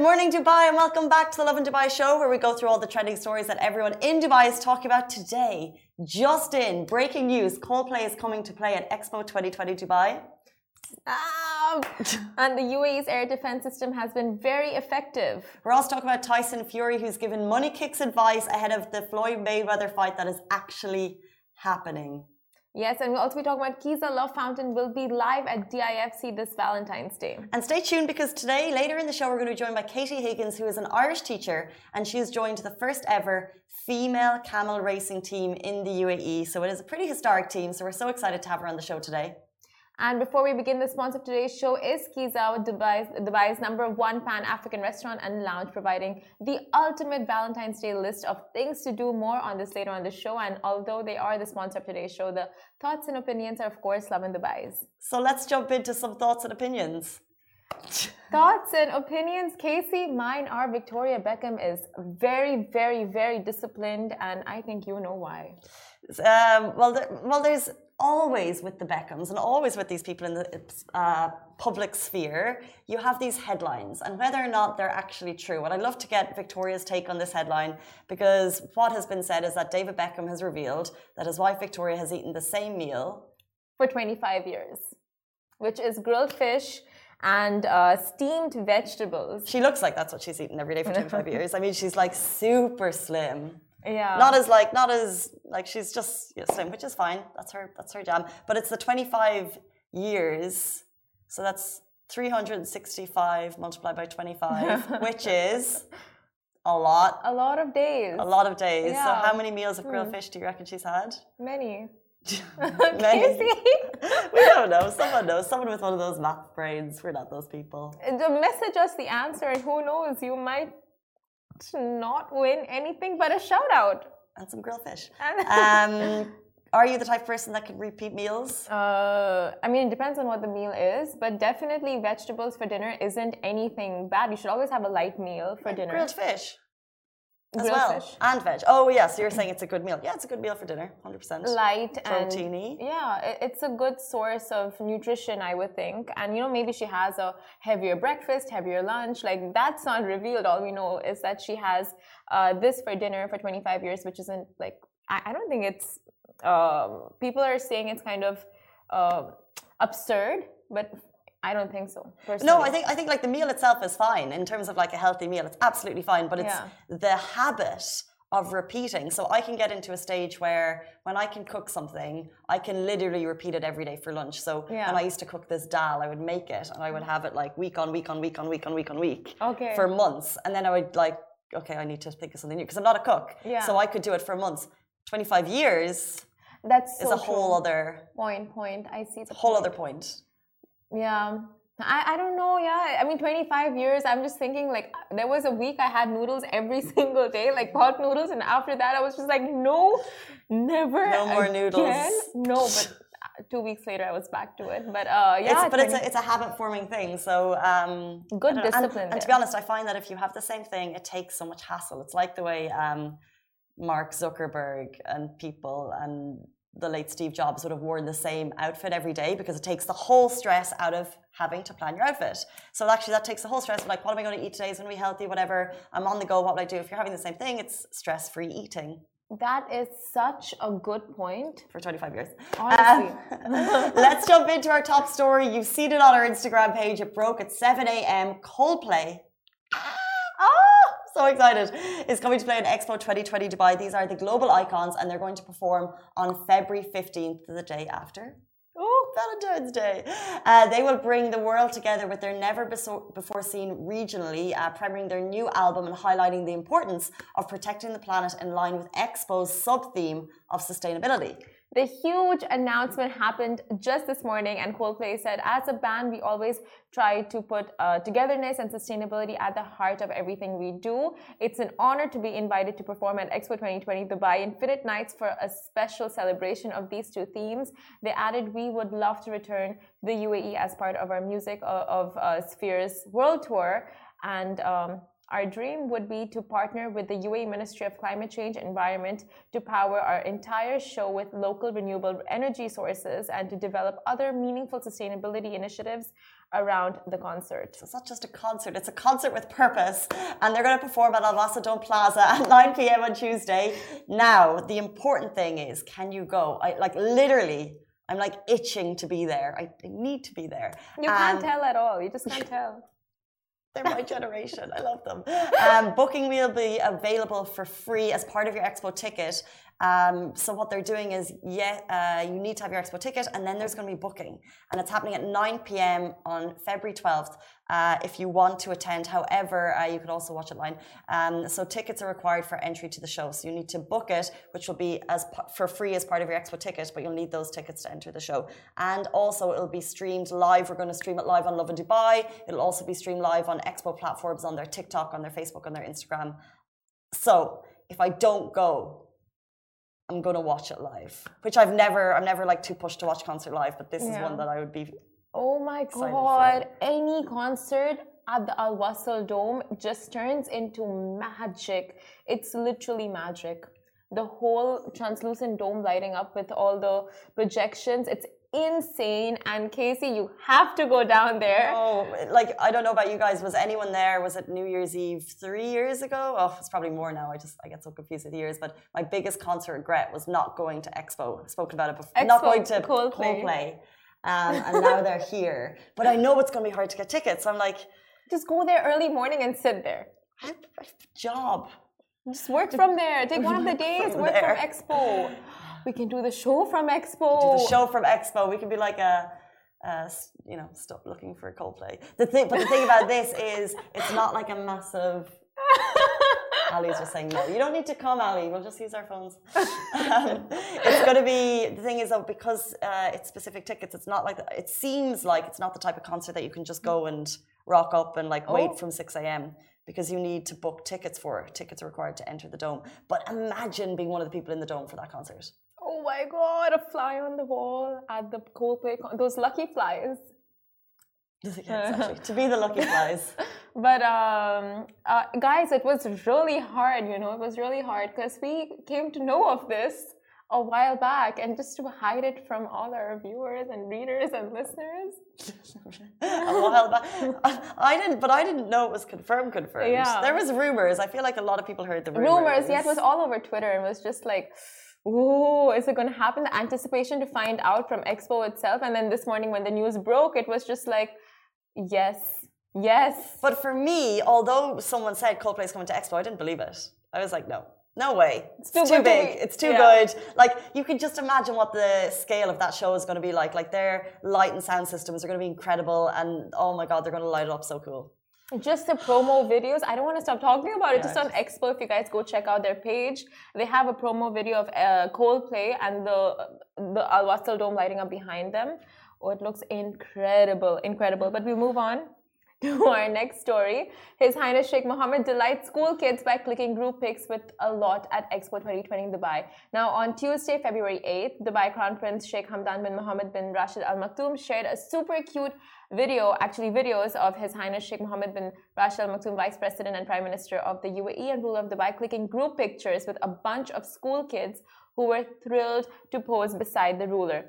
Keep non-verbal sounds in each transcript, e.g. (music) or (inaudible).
Good morning, Dubai, and welcome back to the Lovin Dubai show, where we go through all the trending stories that everyone in Dubai is talking about today. Just in breaking news Coldplay is coming to play at Expo 2020 Dubai. Um, (laughs) and the UAE's air defense system has been very effective. We're also talking about Tyson Fury, who's given money kicks advice ahead of the Floyd Mayweather fight that is actually happening. Yes, and we'll also be talking about Kiza Love Fountain will be live at DIFC this Valentine's Day. And stay tuned because today, later in the show, we're going to be joined by Katie Higgins, who is an Irish teacher, and she she's joined the first ever female camel racing team in the UAE. So it is a pretty historic team. So we're so excited to have her on the show today. And before we begin, the sponsor of today's show is Kiza, Dubai's, Dubai's number one pan African restaurant and lounge, providing the ultimate Valentine's Day list of things to do. More on this later on the show. And although they are the sponsor of today's show, the thoughts and opinions are, of course, Lovin Dubai's. So let's jump into some thoughts and opinions. Thoughts and opinions, Casey. Mine are Victoria Beckham is very, very, very disciplined, and I think you know why. Um, well, there, well, there's always with the Beckhams and always with these people in the uh, public sphere, you have these headlines, and whether or not they're actually true. And I'd love to get Victoria's take on this headline because what has been said is that David Beckham has revealed that his wife Victoria has eaten the same meal for 25 years, which is grilled fish and uh, steamed vegetables. She looks like that's what she's eaten every day for 25 (laughs) years. I mean, she's like super slim. Yeah. Not as like not as like she's just slim, which is fine. That's her that's her jam. But it's the 25 years, so that's 365 multiplied by 25, (laughs) which is a lot. A lot of days. A lot of days. Yeah. So how many meals of grilled Hmm. fish do you reckon she's had? Many. (laughs) Many. (laughs) We don't know. Someone knows. Someone with one of those math brains. We're not those people. The message us the answer, and who knows, you might not win anything but a shout out. And some grilled fish. (laughs) Um, are you the type of person that can repeat meals? Uh, I mean, it depends on what the meal is, but definitely vegetables for dinner isn't anything bad. You should always have a light meal for dinner. Grilled fish. As Grilled well. fish. And veg. Oh, yeah. So you're saying it's a good meal. Yeah, it's a good meal for dinner. 100%. Light and Proteiny. yeah, it's a good source of nutrition, I would think. And you know, maybe she has a heavier breakfast, heavier lunch. Like that's not revealed. All we know is that she has uh, this for dinner for 25 years, which isn't like I, I don't think it's. Um, people are saying it's kind of uh, absurd, but I don't think so. Personally. No, I think I think like the meal itself is fine in terms of like a healthy meal. It's absolutely fine, but it's Yeah. the habit of repeating. So I can get into a stage where when I can cook something, I can literally repeat it every day for lunch. So Yeah. when I used to cook this dal, I would make it and I would have it like week on week on week on week on week on week Okay. for months, and then I would like, okay, I need to think of something new because I'm not a cook. Yeah. So I could do it for months. Twenty five years That's so is a whole true. other point. Point. I see the whole point. other point. Yeah. I, I don't know, yeah. I mean, 25 years, I'm just thinking, like, there was a week I had noodles every (laughs) single day, like pot noodles, and after that, I was just like, no, never. No more again. noodles. No, but uh, two weeks later, I was back to it. But uh, yeah, it's, but it's a, it's a habit forming thing. So um, Good I. And- discipline And, to be honest, I find that if you have the same thing, it takes so much hassle. It's like the way um, Mark Zuckerberg and people and the late Steve Jobs would have worn the same outfit every day because it takes the whole stress out of having to plan your outfit. So actually, that takes the whole stress of like, what am I going to eat today? Is going to be healthy? Whatever. I'm on the go. What would I do? If you're having the same thing, it's stress-free eating that is such a good point. for 25 years. Honestly. Um, (laughs) let's jump into our top story. You've seen it on our Instagram page. It broke at 7 a.m. Coldplay. So excited. Is coming to play in Expo 2020 Dubai. These are the global icons, and they're going to perform on February 15th, the day after. Oh, Valentine's Day. Uh, they will bring the world together with their never before seen regionally, uh, premiering their new album and highlighting the importance of protecting the planet in line with Expo's sub theme of sustainability. The huge announcement happened just this morning, and Coldplay said, as a band, we always try to put uh, togetherness and sustainability at the heart of everything we do. It's an honor to be invited to perform at Expo 2020 Dubai Infinite Nights for a special celebration of these two themes. They added, we would love to return to the UAE as part of our Music of, of uh, Spheres World Tour. And um, our dream would be to partner with the UAE Ministry of Climate Change and Environment to power our entire show with local renewable energy sources and to develop other meaningful sustainability initiatives around the concert. So it's not just a concert, it's a concert with purpose. And they're going to perform at Al Dome Plaza at (laughs) 9 p.m. on Tuesday. Now, the important thing is can you go? I, like, literally, I'm like itching to be there. I need to be there. You can't tell at all. You just can't (laughs) tell. They're my generation. I love them. Um, booking will be available for free as part of your expo ticket. Um, so what they're doing is, yeah, uh, you need to have your expo ticket, and then there's going to be booking, and it's happening at 9 p.m. on February 12th. Uh, if you want to attend, however, uh, you can also watch it live. Um, so tickets are required for entry to the show, so you need to book it, which will be as for free as part of your expo ticket, but you'll need those tickets to enter the show. And also, it'll be streamed live. We're going to stream it live on Lovin Dubai. It'll also be streamed live on expo platforms, on their TikTok, on their Facebook, on their Instagram. So if I don't go, I'm gonna watch it live, which I've never, I'm never like too pushed to watch concert live, but this yeah. is one that I would be. Oh my god! Any concert at the Al Wasl Dome just turns into magic. It's literally magic. The whole translucent dome lighting up with all the projections. It's insane. And Casey, you have to go down there. Oh, like I don't know about you guys. Was anyone there? Was it New Year's Eve three years ago? Oh, it's probably more now. I just I get so confused with years. But my biggest concert regret was not going to Expo. I've spoken about it before. Expo, not going to Coldplay. Coldplay. Um, and now they're here. But I know it's going to be hard to get tickets. So I'm like, just go there early morning and sit there. I have a job. Just work from there. Take (laughs) one of the days. Work there. from Expo. (laughs) We can do the show from Expo. Do the show from Expo. We can be like a, you know, stop looking for Coldplay. The thing, but the thing about this is, it's not like a massive. (laughs) Ali's just saying no. You don't need to come, Ali. We'll just use our phones. um, it's going to be the thing is though because uh, it's specific tickets. It's not like it seems like it's not the type of concert that you can just go and rock up and like oh. wait from six a.m because you need to book tickets for. Tickets are required to enter the dome. But imagine being one of the people in the dome for that concert. Oh my god, a fly on the wall at the Coldplay. Con- those lucky flies. (laughs) to be the lucky flies. (laughs) but um, uh, guys, it was really hard. You know, it was really hard because we came to know of this a while back and just to hide it from all our viewers and readers and listeners. (laughs) a while back. I didn't, but I didn't know it was confirmed, confirmed. Yeah. There was rumors. I feel like a lot of people heard the rumors. Rumors, yeah, it was all over Twitter and was just like, Ooh, is it going to happen? The anticipation to find out from Expo itself. And then this morning when the news broke, it was just like, yes, yes. But for me, although someone said Coldplay is coming to Expo, I didn't believe it. I was like, no, no way. It's too, it's too big. It's too yeah. good. Like you can just imagine what the scale of that show is going to be like. Like their light and sound systems are going to be incredible, and oh my god, they're going to light it up so cool. Just the promo videos. I don't want to stop talking about it. Yeah, just on Expo, if you guys go check out their page, they have a promo video of uh, Coldplay and the the Al Wasl Dome lighting up behind them. Oh, it looks incredible, incredible. But we move on (laughs) to our next story. His Highness Sheikh Mohammed delights school kids by clicking group pics with a lot at Expo 2020 in Dubai. Now, on Tuesday, February 8th, Dubai Crown Prince Sheikh Hamdan bin Mohammed bin Rashid Al Maktoum shared a super cute video, actually videos of His Highness Sheikh Mohammed bin Rashid Al Maktoum, Vice President and Prime Minister of the UAE and ruler of Dubai, clicking group pictures with a bunch of school kids who were thrilled to pose beside the ruler.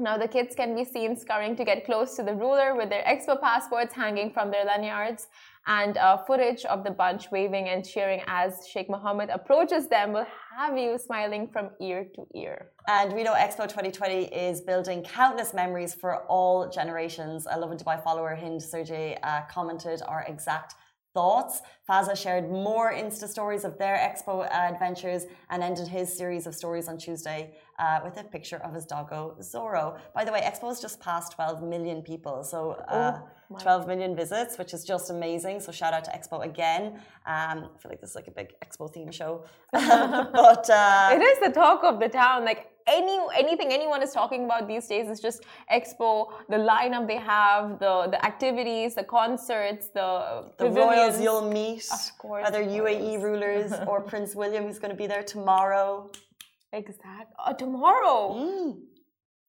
Now the kids can be seen scurrying to get close to the ruler with their expo passports hanging from their lanyards and uh, footage of the bunch waving and cheering as Sheikh Mohammed approaches them will have you smiling from ear to ear. And we know Expo 2020 is building countless memories for all generations. A Lovin Dubai follower, Hind Sergey, uh, commented our exact thoughts. Fazza shared more Insta stories of their expo adventures and ended his series of stories on Tuesday uh, with a picture of his doggo Zorro. By the way, Expo has just passed 12 million people, so uh, oh, 12 million visits, which is just amazing. So shout out to Expo again. Um, I feel like this is like a big Expo theme show, (laughs) (laughs) but uh, it is the talk of the town. Like any anything anyone is talking about these days is just expo the lineup they have the the activities the concerts the the pavilions. royals you'll meet of course other uae rulers (laughs) or prince william who's going to be there tomorrow exactly uh, tomorrow mm.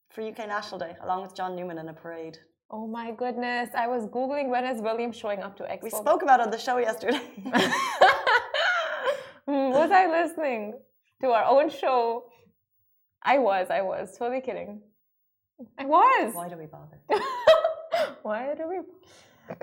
for uk national day along with john newman in a parade Oh my goodness. I was Googling when is William showing up to Expo. We spoke about on the show yesterday. (laughs) Hmm, was I listening to our own show? I was, I was. Totally kidding. I was. Why do we bother? (laughs) Why do we?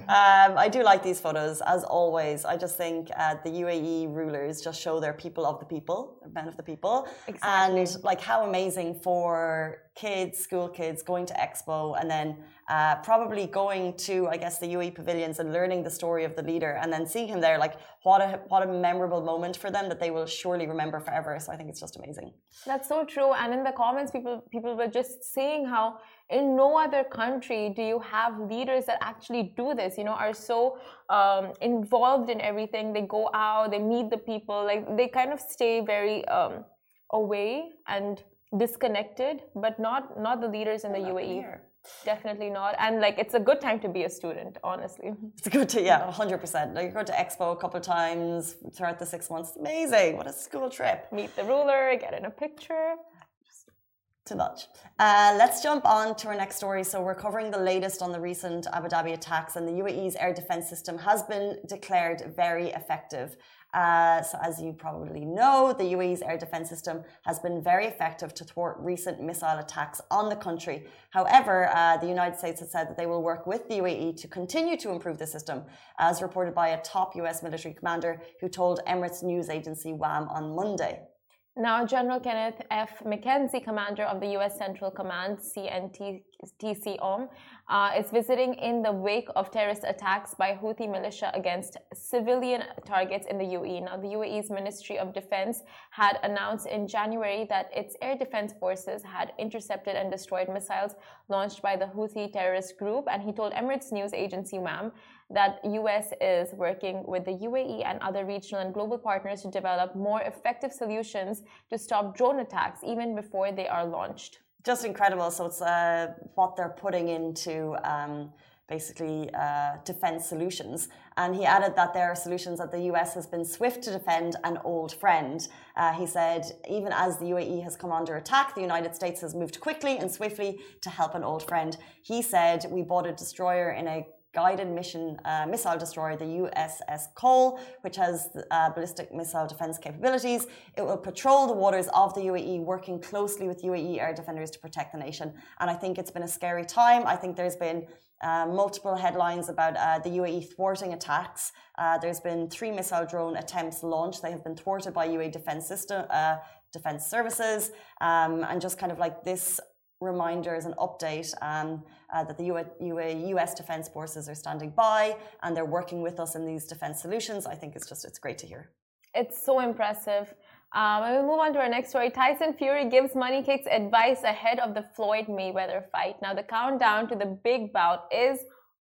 Um, I do like these photos, as always. I just think uh, the UAE rulers just show they're people of the people, men of the people. Exactly. And like how amazing for kids, school kids going to Expo and then uh, probably going to, I guess, the UAE pavilions and learning the story of the leader and then seeing him there. Like what a, what a memorable moment for them that they will surely remember forever. So I think it's just amazing. That's so true. And in the comments, people people were just saying how in no other country do you have leaders that actually do this. You know, are so um, involved in everything. They go out, they meet the people. Like they kind of stay very um, away and disconnected, but not not the leaders in the UAE. Here. Definitely not. And like it's a good time to be a student, honestly. (laughs) It's good to, yeah, 100%. Like you go to Expo a couple of times throughout the six months. Amazing. What a school trip. Meet the ruler, get in a picture. Too much. Uh, let's jump on to our next story. So, we're covering the latest on the recent Abu Dhabi attacks, and the UAE's air defense system has been declared very effective. Uh, so, as you probably know, the UAE's air defense system has been very effective to thwart recent missile attacks on the country. However, uh, the United States has said that they will work with the UAE to continue to improve the system, as reported by a top US military commander who told Emirates news agency WAM on Monday. Now, General Kenneth F. McKenzie, commander of the U.S. Central Command, CENTCOM, uh, is visiting in the wake of terrorist attacks by Houthi militia against civilian targets in the UAE. Now, the UAE's Ministry of Defense had announced in January that its air defense forces had intercepted and destroyed missiles launched by the Houthi terrorist group. And he told Emirates news agency WAM that US is working with the UAE and other regional and global partners to develop more effective solutions to stop drone attacks even before they are launched just incredible. So it's uh, what they're putting into um, basically uh, defense solutions. And he added that there are solutions that the US has been swift to defend an old friend. Uh, he said, even as the UAE has come under attack, the United States has moved quickly and swiftly to help an old friend. He said, We bought a destroyer in a guided mission uh, missile destroyer, the USS Cole, which has uh, ballistic missile defense capabilities. It will patrol the waters of the UAE, working closely with UAE air defenders to protect the nation. And I think it's been a scary time. I think there's been uh, multiple headlines about uh, the UAE thwarting attacks. Uh, there's been three missile drone attempts launched. They have been thwarted by UAE defense system, uh, defense services, um, and just kind of like this reminder as an update um, uh, that the US Defense Forces are standing by and they're working with us in these defense solutions. I think it's just it's great to hear. It's so impressive. Um, and we move on to our next story. Tyson Fury gives Money Kicks advice ahead of the Floyd Mayweather fight. Now, the countdown to the big bout is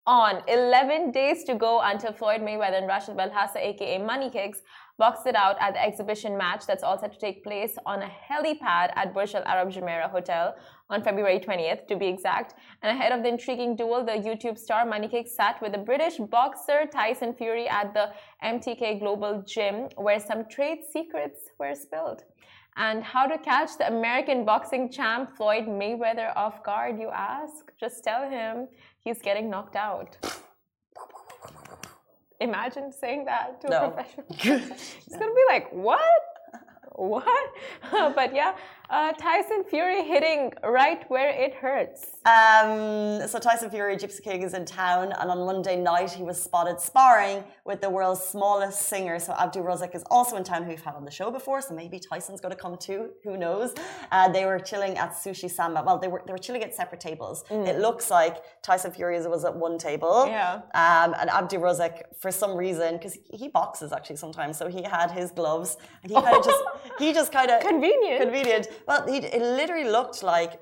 on. 11 days to go until Floyd Mayweather and Rashid Belhasa, aka Money Kicks, boxed it out at the exhibition match that's all set to take place on a helipad at Burj Al Arab Jumeirah Hotel on February 20th, to be exact. And ahead of the intriguing duel, the YouTube star Money Kicks sat with the British boxer Tyson Fury at the MTK Global Gym, where some trade secrets were spilled. And how to catch the American boxing champ Floyd Mayweather off guard, you ask? Just tell him he's getting knocked out. Imagine saying that to no. a professional. (laughs) he's gonna be like, what? what? (laughs) but yeah, uh, Tyson Fury hitting right where it hurts. Um, so Tyson Fury, Gypsy King, is in town, and on Monday night he was spotted sparring with the world's smallest singer. So Abdul Rozik is also in town, who we've had on the show before. So maybe Tyson's going to come too. Who knows? Uh, they were chilling at Sushi Samba. Well, they were they were chilling at separate tables. Mm. It looks like Tyson Fury was at one table. Yeah. Um, and Abdul Rozik, for some reason, because he boxes actually sometimes, so he had his gloves, and he kind of just (laughs) he just kind of convenient convenient. Well, he, it literally looked like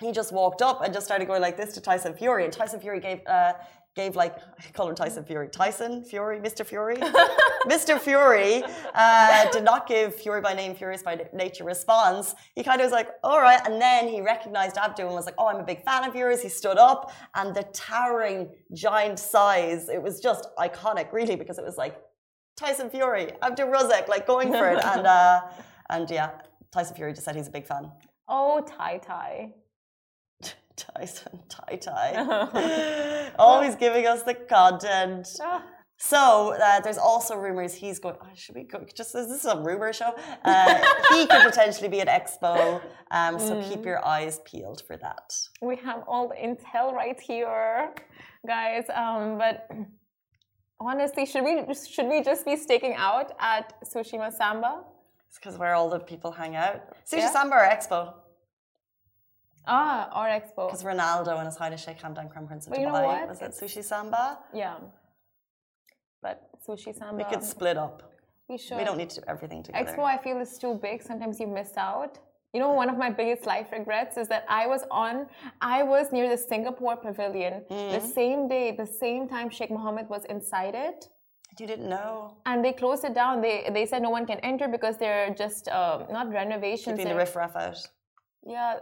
he just walked up and just started going like this to Tyson Fury, and Tyson Fury gave uh, gave like (laughs) I call him Tyson Fury, Tyson Fury, Mr. Fury, (laughs) Mr. Fury uh, did not give Fury by name, Furious by nature response. He kind of was like, all right, and then he recognized Abdul and was like, oh, I'm a big fan of yours. He stood up, and the towering giant size, it was just iconic, really, because it was like Tyson Fury, Abdul Rozik, like going for it, and (laughs) uh, and yeah, Tyson Fury just said he's a big fan. Oh, Tai Tai. (laughs) Tyson, Tai Tai. Always giving us the content. Ah. So uh, there's also rumors he's going. Oh, should we go? Just this is this a rumor show? Uh, (laughs) he could potentially be at Expo. Um, so mm. keep your eyes peeled for that. We have all the intel right here, guys. Um, but honestly, should we should we just be staking out at Sushi Samba? It's because where all the people hang out. Sushi yeah. Samba or Expo? Ah, or Expo. Because Ronaldo and his Highness Sheikh Hamdan Crown Prince of Dubai. You know was it Sushi Samba? Yeah but sushi samba. We could split up. We should. We don't need to do everything together. Expo, I feel, is too big. Sometimes you miss out. You know, one of my biggest life regrets is that I was on, I was near the Singapore Pavilion mm. the same day, the same time Sheikh Mohammed was inside it. You didn't know. And they closed it down. They they said no one can enter because they're just um, not renovations. Keeping the riffraff out. Yeah.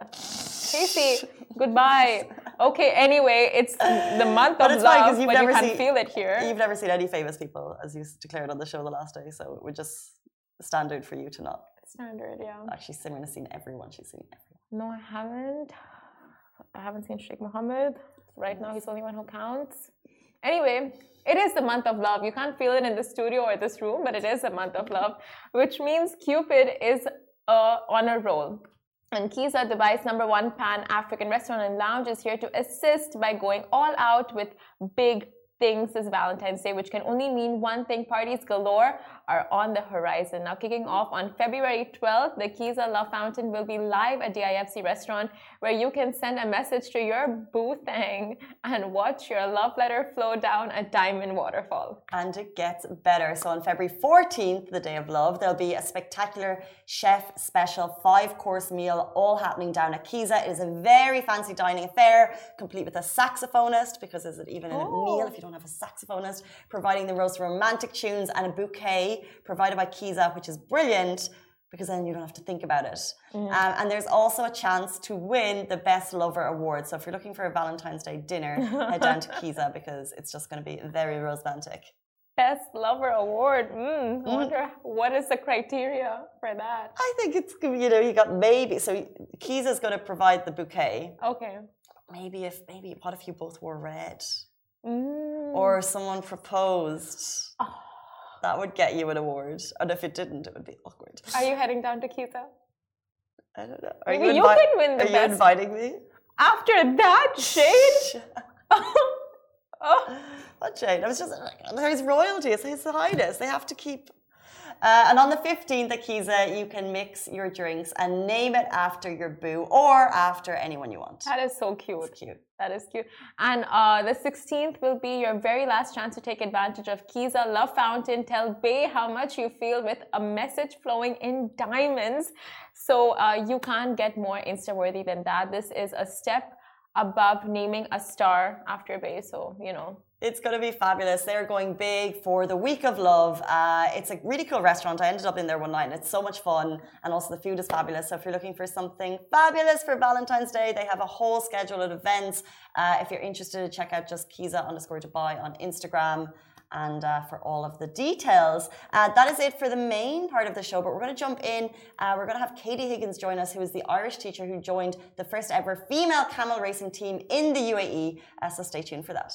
Casey, goodbye. Okay, anyway, it's the month but of love, but you can feel it here. You've never seen any famous people, as you declared on the show the last day, so it would just standard for you to not. Standard, yeah. Actually, Simran has seen everyone. She's seen everyone. No, I haven't. I haven't seen Sheikh Mohammed. Right now, he's the only one who counts. Anyway, it is the month of love. You can't feel it in the studio or this room, but it is a month of love, which means Cupid is uh, on a roll. And Kiza, Dubai's number one pan African restaurant and lounge, is here to assist by going all out with big things this Valentine's Day, which can only mean one thing parties galore are on the horizon. Now, kicking mm-hmm. off on February 12th, the Kiza Love Fountain will be live at DIFC restaurant where you can send a message to your boo thing and watch your love letter flow down a diamond waterfall. And it gets better. So, on February 14th, the day of love, there'll be a spectacular chef special five course meal all happening down at Kiza. It is a very fancy dining affair, complete with a saxophonist, because is it even a meal oh. if you don't have a saxophonist, providing the most romantic tunes and a bouquet provided by Kiza, which is brilliant because then you don't have to think about it. Mm. Um, and there's also a chance to win the Best Lover Award. So if you're looking for a Valentine's Day dinner, head down to (laughs) Kiza because it's just going to be very romantic. Best Lover Award. Mm, I mm. wonder what is the criteria for that. I think it's you know you got maybe so Kiza is going to provide the bouquet. Okay. Maybe if maybe what if you both wore red, mm. or someone proposed. Oh that would get you an award. And if it didn't, it would be awkward. Are you heading down to Kiza? I don't know. Are Maybe you, you can win the Are best. you inviting me? After that (laughs) shade? (laughs) oh. What shade? I was just oh, there's royalty. It's His Highness. They have to keep uh, and on the 15th at Kiza, you can mix your drinks and name it after your boo or after anyone you want. That is so cute. It's cute. That is cute. And uh, the 16th will be your very last chance to take advantage of Kiza Love Fountain. Tell Bay how much you feel with a message flowing in diamonds. So uh, you can't get more Insta worthy than that. This is a step above naming a star after Bay. So, you know, it's going to be fabulous. They're going big for the Week of Love. Uh, it's a really cool restaurant. I ended up in there one night and it's so much fun. And also the food is fabulous. So if you're looking for something fabulous for Valentine's Day, they have a whole schedule of events. Uh, if you're interested, check out just Kiza underscore Dubai on Instagram. And uh, for all of the details, uh, that is it for the main part of the show. But we're going to jump in. Uh, we're going to have Katie Higgins join us, who is the Irish teacher who joined the first ever female camel racing team in the UAE. Uh, so stay tuned for that.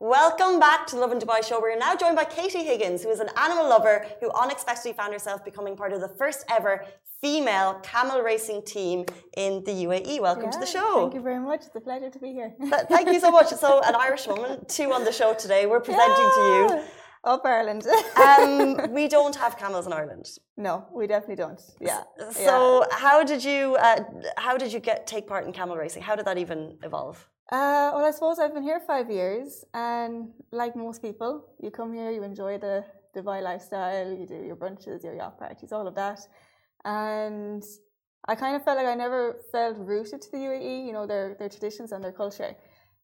Welcome back to Lovin Dubai show. We're now joined by Katie Higgins, who is an animal lover who unexpectedly found herself becoming part of the first ever female camel racing team in the UAE. Welcome yeah, to the show. Thank you very much. It's a pleasure to be here. thank you so much. So, an Irish woman, two on the show today. We're presenting yeah. to you. Up Ireland. (laughs) um, we don't have camels in Ireland. No, we definitely don't. Yeah. So, yeah. how did you uh, how did you get take part in camel racing? How did that even evolve? Uh, well, I suppose I've been here five years, and like most people, you come here, you enjoy the Dubai lifestyle, you do your brunches, your yacht parties, all of that, and I kind of felt like I never felt rooted to the UAE, you know, their their traditions and their culture.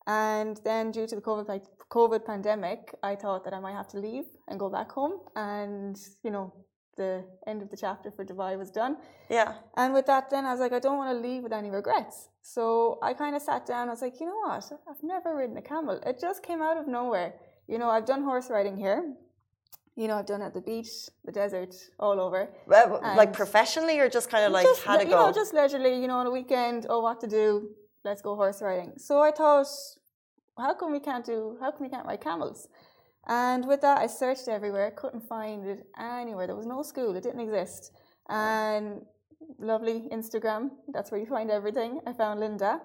And then, due to the COVID like COVID pandemic, I thought that I might have to leave and go back home, and you know, the end of the chapter for Dubai was done. Yeah. And with that, then I was like, I don't want to leave with any regrets. So I kind of sat down. I was like, you know what? I've never ridden a camel. It just came out of nowhere. You know, I've done horse riding here. You know, I've done it at the beach, the desert, all over. Well, like professionally, or just kind of like just, how to you know, just leisurely. You know, on a weekend, oh, what to do? Let's go horse riding. So I thought, how come we can't do? How come we can't ride camels? And with that, I searched everywhere, couldn't find it anywhere. There was no school; it didn't exist. And lovely Instagram, that's where you find everything. I found Linda,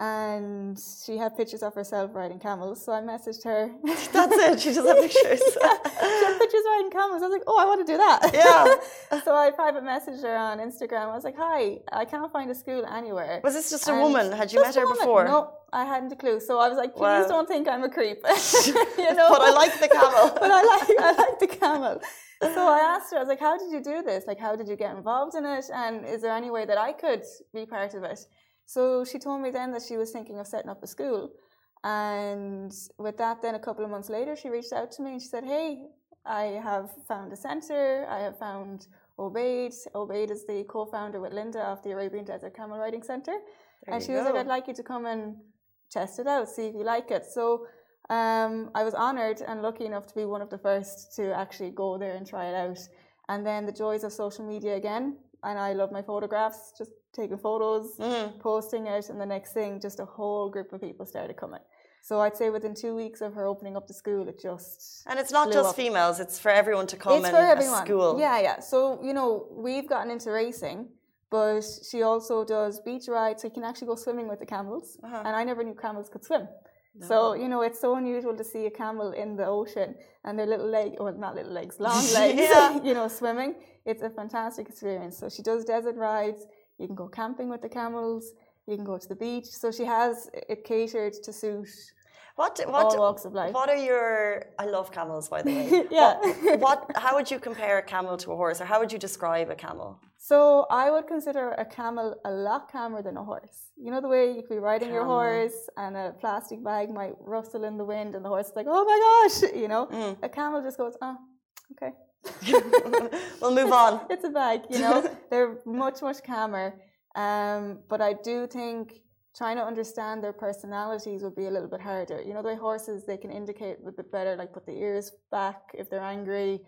and she had pictures of herself riding camels. So I messaged her. (laughs) (laughs) That's it. She just had pictures. (laughs) yeah, she had pictures riding camels. I was like, oh, I want to do that. Yeah. so I private messaged her on Instagram. I was like, hi, I can't find a school anywhere. Was this just a And woman? Had you met her before? No, I hadn't a clue. So I was like, please Wow. don't think I'm a creep. you know, But I like the camel. but I like I like the camel. So I asked her, I was like, how did you do this? Like, how did you get involved in it? And is there any way that I could be part of it? So she told me then that she was thinking of setting up a school. And with that, then a couple of months later, she reached out to me and she said, Hey, I have found a center. I have found Obaid. Obaid is the co founder with Linda of the Arabian Desert Camel Riding Center. There and she was like, go. I'd like you to come and test it out, see if you like it. So um, I was honored and lucky enough to be one of the first to actually go there and try it out. And then the joys of social media again. And I love my photographs, just taking photos, Mm. posting it, and the next thing, just a whole group of people started coming. So I'd say within two weeks of her opening up the school, it just And it's not just up. females; it's for everyone to come it's for everyone. a school. Yeah, yeah. So you know, we've gotten into racing, but she also does beach rides. So you can actually go swimming with the camels. Uh-huh. And I never knew camels could swim. So you know, it's so unusual to see a camel in the ocean and their little leg, well, not little legs, (laughs) long legs. Yeah. (laughs) you know, swimming. It's a fantastic experience. So she does desert rides. You can go camping with the camels. You can go to the beach. So she has it catered to suit What? all walks of life. What are your? I love camels, by the way. (laughs) Yeah. What, what? How would you compare a camel to a horse, or how would you describe a camel? So I would consider a camel a lot calmer than a horse. You know the way you could be riding your horse and a plastic bag might rustle in the wind and the horse is like, oh my gosh, you know? Mm. A camel just goes, oh, okay. (laughs) we'll move on. It's a bag, you know? (laughs) They're much, much calmer. Um, but I do think trying to understand their personalities would be a little bit harder. You know, the way horses, they can indicate a bit better, like put the ears back if they're angry,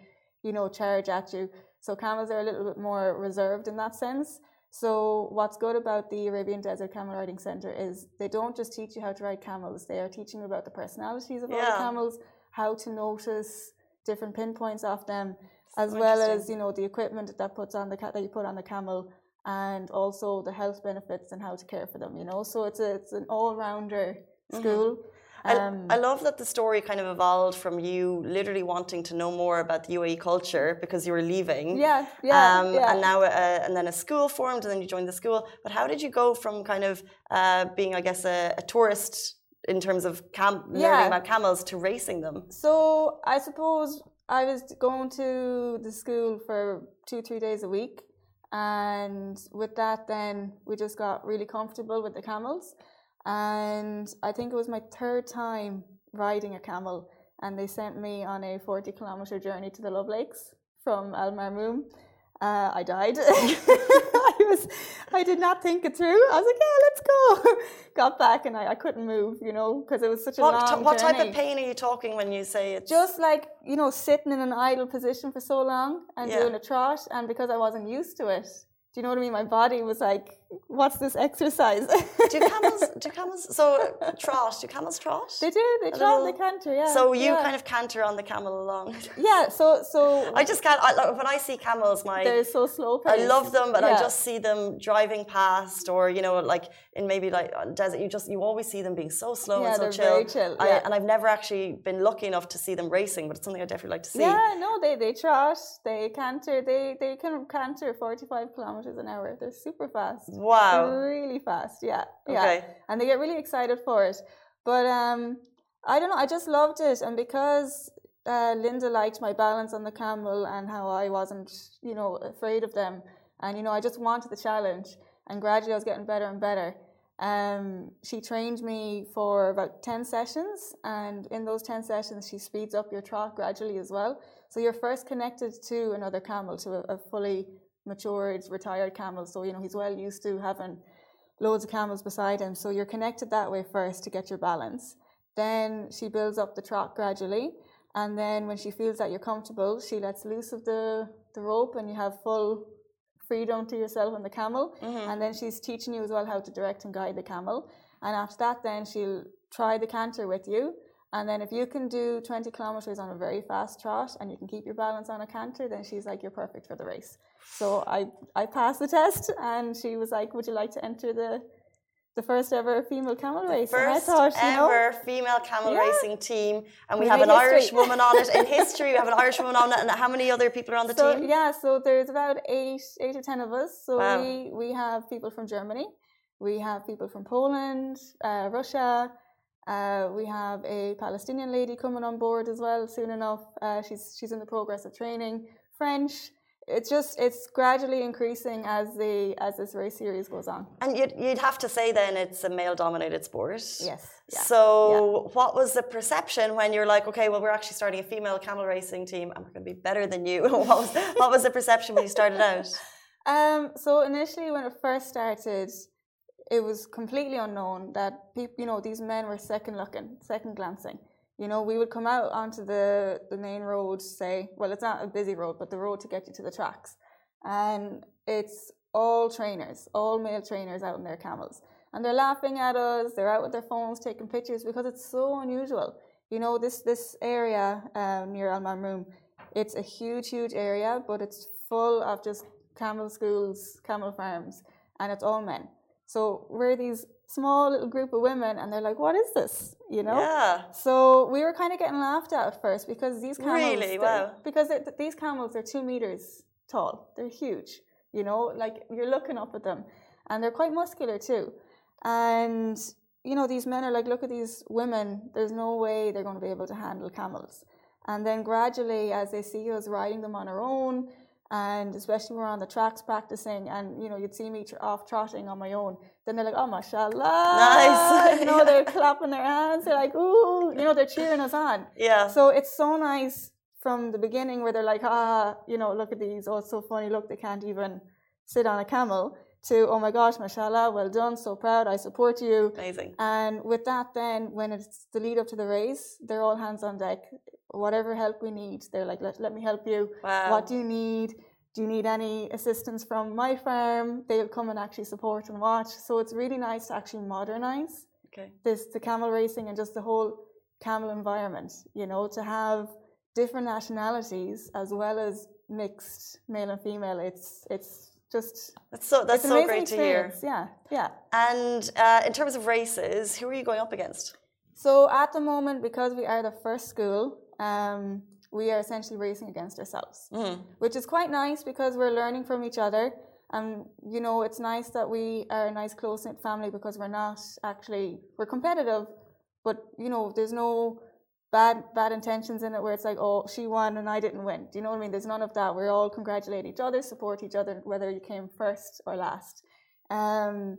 you know, charge at you. So camels are a little bit more reserved in that sense. So what's good about the Arabian Desert Camel Riding Center is they don't just teach you how to ride camels, they are teaching you about the personalities of all the camels, how to notice different pinpoints of them, as So well as you know the equipment that puts on the that you put on the camel, and also the health benefits and how to care for them. You know, so it's a it's an all rounder Mm-hmm. school. I, Um, I love that the story kind of evolved from you literally wanting to know more about the UAE culture because you were leaving. yeah, yeah, um, yeah. And now, uh, and then a school formed, and then you joined the school. But how did you go from kind of uh, being, I guess, a, a tourist in terms of cam- learning Yeah. about camels to racing them? So I suppose I was going to the school for two, three days a week. And with that, then we just got really comfortable with the camels. And I think it was my third time riding a camel. And they sent me on a 40 kilometer journey to the Love Lakes from Al Marmoom. Uh, I died. (laughs) I was, I did not think it through. I was like, yeah, let's go. (laughs) Got back and I, I couldn't move, you know, because it was such a What, long t- what type of pain are you talking when you say it? just like you know sitting in an idle position for so long and Yeah. doing a trot and because i wasn't used to it do you know what i mean my body was like what's this exercise do camels (laughs) do camels so trot do camels trot they do they trot little- they canter yeah so you yeah. kind of canter on the camel along yeah so so (laughs) I just can't I, like, when I see camels my they're so slow I love them, but I just see them driving past, or you know, like in maybe like desert. You just you always see them being so slow Yeah, and so they're chill. very chill, I, yeah. and I've never actually been lucky enough to see them racing, but it's something I definitely like to see. yeah no they they trot they canter they they can canter 45 kilometers an hour they're super fast Wow. really fast yeah yeah. Okay. and they get really excited for it. But um i don't know i just loved it. And because uh, linda liked my balance on the camel and how i wasn't you know afraid of them and you know i just wanted the challenge and gradually i was getting better and better. Um, she trained me for about 10 sessions and in those 10 sessions she speeds up your trot gradually as well. So you're first connected to another camel to a, a fully matured retired camel so you know he's well used to having loads of camels beside him. So you're connected that way first to get your balance. Then she builds up the trot gradually. And then when she feels that you're comfortable, she lets loose of the, the rope and you have full freedom to yourself and the camel. Mm-hmm. And then she's teaching you as well how to direct and guide the camel. And after that, then she'll try the canter with you. And then if you can do 20 kilometers on a very fast trot and you can keep your balance on a canter, then she's like, you're perfect for the race. So I, I passed the test and she was like, would you like to enter the the first ever female camel race. First thought, ever know, female camel yeah. racing team, and we, We have an made Irish woman on it in (laughs) history. We have an Irish woman on it, and how many other people are on the so, team? Yeah, so there's about eight, eight or ten of us. So Wow. we we have people from Germany, we have people from Poland, uh, Russia. Uh, we have a Palestinian lady coming on board as well soon enough. Uh, she's she's in the progress of training French. It's just it's gradually increasing as the as this race series goes on. And you'd, you'd have to say then it's a male-dominated sport. Yes. Yeah. So, what was the perception when you're like, okay, well, we're actually starting a female camel racing team, and we're going to be better than you? (laughs) what was what was the perception when you started out? (laughs) Um, so initially, when it first started, it was completely unknown that people, you know, these men were second looking, second glancing. You know, we would come out onto the the main road, say, well, it's not a busy road, but the road to get you to the tracks, and it's all trainers, all male trainers out in their camels, and they're laughing at us. They're out with their phones taking pictures because it's so unusual. You know, this this area um, near Al Marmoom, it's a huge, huge area, but it's full of just camel schools, camel farms, and it's all men. So we're these small little group of women, and they're like, "What is this?" You know. Yeah. So we were kind of getting laughed at at first because these camels, Really? Wow. because these camels are two meters tall. They're huge. You know, like you're looking up at them, and they're quite muscular too. And you know, these men are like, look at these women. There's no way they're going to be able to handle camels. And then gradually, as they see us riding them on our own, and especially when we're on the tracks practicing, and you know, you'd see me off trotting on my own. Then they're like, "Oh, mashallah!" Nice. you know, (laughs) they're clapping their hands. They're like, "Ooh!" You know, they're cheering us on. Yeah. So it's so nice from the beginning where they're like, "Ah, you know, look at these. Oh, it's so funny. Look, they can't even sit on a camel." To, "Oh my gosh, mashallah, well done, so proud. I support you." Amazing. And with that, then when it's the lead up to the race, they're all hands on deck. Whatever help we need, they're like, let, let me help you. Wow. What do you need? Do you need any assistance from my farm? They'll come and actually support and watch. So it's really nice to actually modernize Okay. this the camel racing and just the whole camel environment. You know, to have different nationalities as well as mixed male and female. It's it's just That's so. That's so great to hear. Yeah, yeah. And uh, in terms of races, who are you going up against? So at the moment, because we are the first school, um, we are essentially racing against ourselves, Mm. which is quite nice because we're learning from each other. And you know, it's nice that we are a nice close knit family because we're not actually we're competitive, but you know, there's no bad bad intentions in it where it's like, oh, she won and I didn't win. Do you know what I mean? There's none of that. We're all congratulate each other, support each other, whether you came first or last. Um,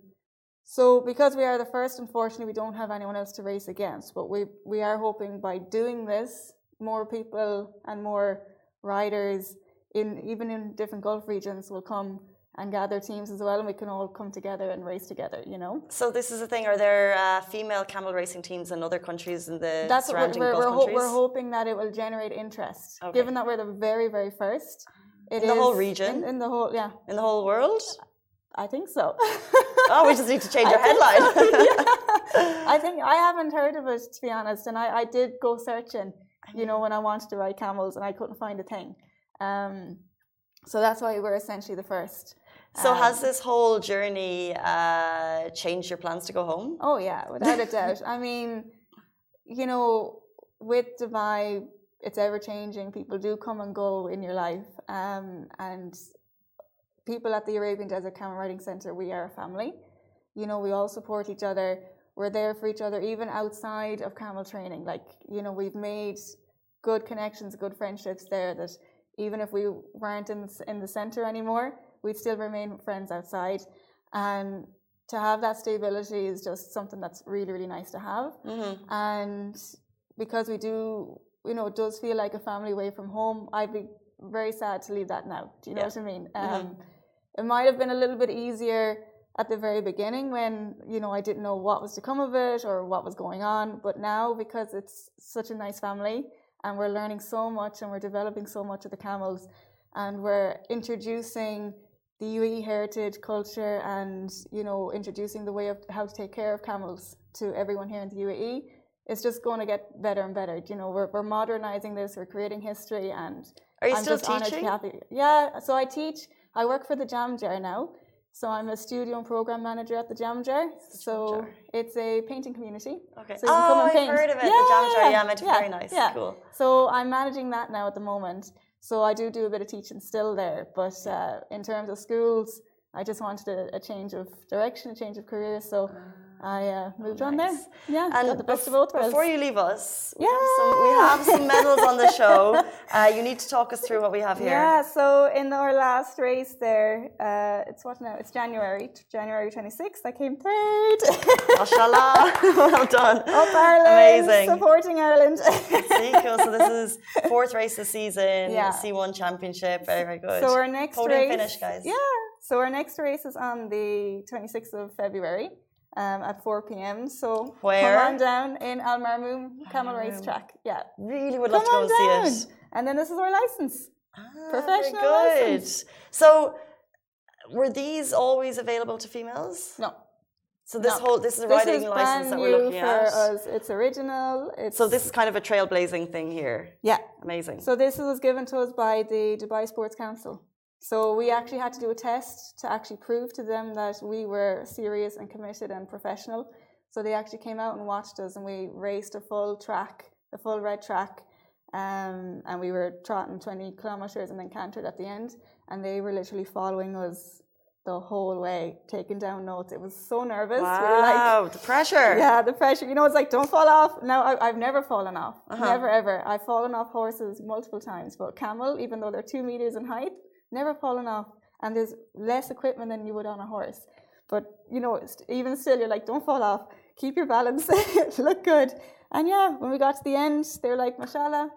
so because we are the first, unfortunately, we don't have anyone else to race against. But we we are hoping by doing this, more people and more riders in even in different Gulf regions will come and gather teams as well, and we can all come together and race together. You know, So this is the thing. Are there uh, female camel racing teams in other countries in the that's what surrounding we're Gulf we're, ho- countries? we're hoping that it will generate interest, Okay. given that we're the very very first. It In the whole region? in, in the whole yeah, in the whole world? I think so. Oh, we just need to change (laughs) our headline. so, (laughs) yeah. (laughs) I think I haven't heard of it to be honest, and I, I did go searching, you know, when I wanted to ride camels, and I couldn't find a thing. Um, so that's why we're essentially the first. So Um, has this whole journey uh, changed your plans to go home? Oh yeah, without a doubt. (laughs) I mean, you know, with Dubai, it's ever changing. People do come and go in your life, um, and people at the Arabian Desert Camel Riding Center, we are a family. You know, we all support each other. We're there for each other, even outside of camel training. Like, you know, we've made good connections, good friendships there. That even if we weren't in in the center anymore, we'd still remain friends outside. And to have that stability is just something that's really, really nice to have. hmm And because we do, you know, it does feel like a family away from home, I'd be very sad to leave that now. Do you know Yeah. what I mean? Mhm. Um, it might have been a little bit easier at the very beginning when, you know, I didn't know what was to come of it or what was going on. But now, because it's such a nice family and we're learning so much and we're developing so much of the camels and we're introducing the UAE heritage, culture, and you know, introducing the way of how to take care of camels to everyone here in the UAE. It's just going to get better and better. You know, we're, we're modernizing this, we're creating history, and Are you I'm still just honored to teaching? Yeah, so I teach. I work for the Jam Jar now. So I'm a studio and program manager at the Jam Jar. So Jar? it's a painting community. Okay. So you can come oh, I've heard of it. The jam jar. Yeah, to yeah, very nice. Yeah. Cool. So I'm managing that now at the moment. So I do do a bit of teaching still there, but uh, in terms of schools, I just wanted a, a change of direction, a change of career. So I uh, moved on there. Yeah, And got the best of both worlds. before you leave us, we, Yeah. have some, we have some medals on the (laughs) show. Uh, you need to talk us through what we have here. Yeah, so in our last race there, uh, it's what now? It's January, January 26th. I came third. (laughs) Mashallah. (laughs) well done. Up Ireland, Amazing. supporting Ireland. See, cool. So this is fourth race this season. Yeah. C1 championship. Very, very good. So our next Podium race, finish, guys. Yeah. So our next race is on the 26th of February um, at 4 p.m. So Where? come on down in Al Marmoom Camel Race. Track. Yeah. Really would love Come to go down. see it. And then this is our license. Ah, Professional very good. license. So, were these always available to females? No. So this No. whole this is a riding is license that we're looking for at. us. It's original. It's So this is kind of a trailblazing thing here. yeah. Amazing. So this was given to us by the Dubai Sports Council. So we actually had to do a test to actually prove to them that we were serious and committed and professional. So they actually came out and watched us, and we raced a full track, a full red track, um, and we were trotting 20 kilometers and then cantered at the end. And they were literally following us the whole way, taking down notes. It was so nervous. We were like, wow, the pressure. (laughs) yeah, the pressure. You know, it's like don't fall off. Now I, I've never fallen off. Uh-huh. Never ever. I've fallen off horses multiple times, but camel, even though they're two meters in height, never fallen off. And there's less equipment than you would on a horse. But you know, even still, you're like, don't fall off. Keep your balance. (laughs) Look good. And yeah, when we got to the end, they're like, mashallah.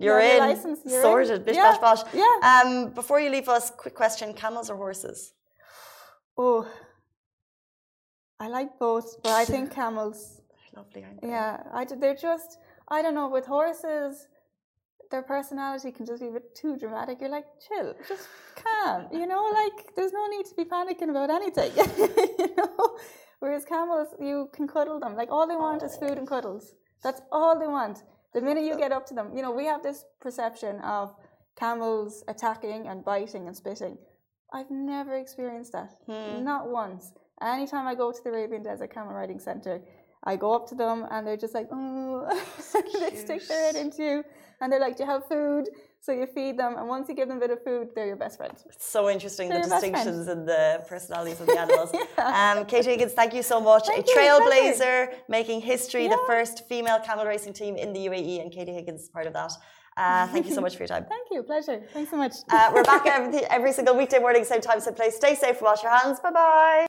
You're in. your license, you're in. Sorted. Bish Yeah, bash bosh. yeah. Um, before you leave us, quick question: camels or horses? Oh, I like both, but I (laughs) think camels. Lovely, aren't they? Yeah, I, they're just, I don't know, with horses, their personality can just be a bit too dramatic. You're like, chill, just calm, you know, (laughs) like there's no need to be panicking about anything, (laughs) you know. Whereas camels, you can cuddle them. Like all they want is food and cuddles. That's all they want. The minute you get up to them, you know, we have this perception of camels attacking and biting and spitting. I've never experienced that, not once. Anytime I go to the Arabian Desert Camel Riding Center, I go up to them and they're just like, oh, (laughs) they stick their head into you and they're like, do you have food? So you feed them, and once you give them a bit of food, they're your best friends. It's so interesting They're the your best friend. distinctions and the personalities of the (laughs) animals. yeah. um, Katie Higgins, thank you so much. Thank a trailblazer, making history, the first female camel racing team in the UAE, and Katie Higgins is part of that. Uh, thank you so much for your time. (laughs) Thank you, pleasure. Thanks so much. Uh, we're back every, every single weekday morning, same time, same place. Stay safe, wash your hands. Bye bye.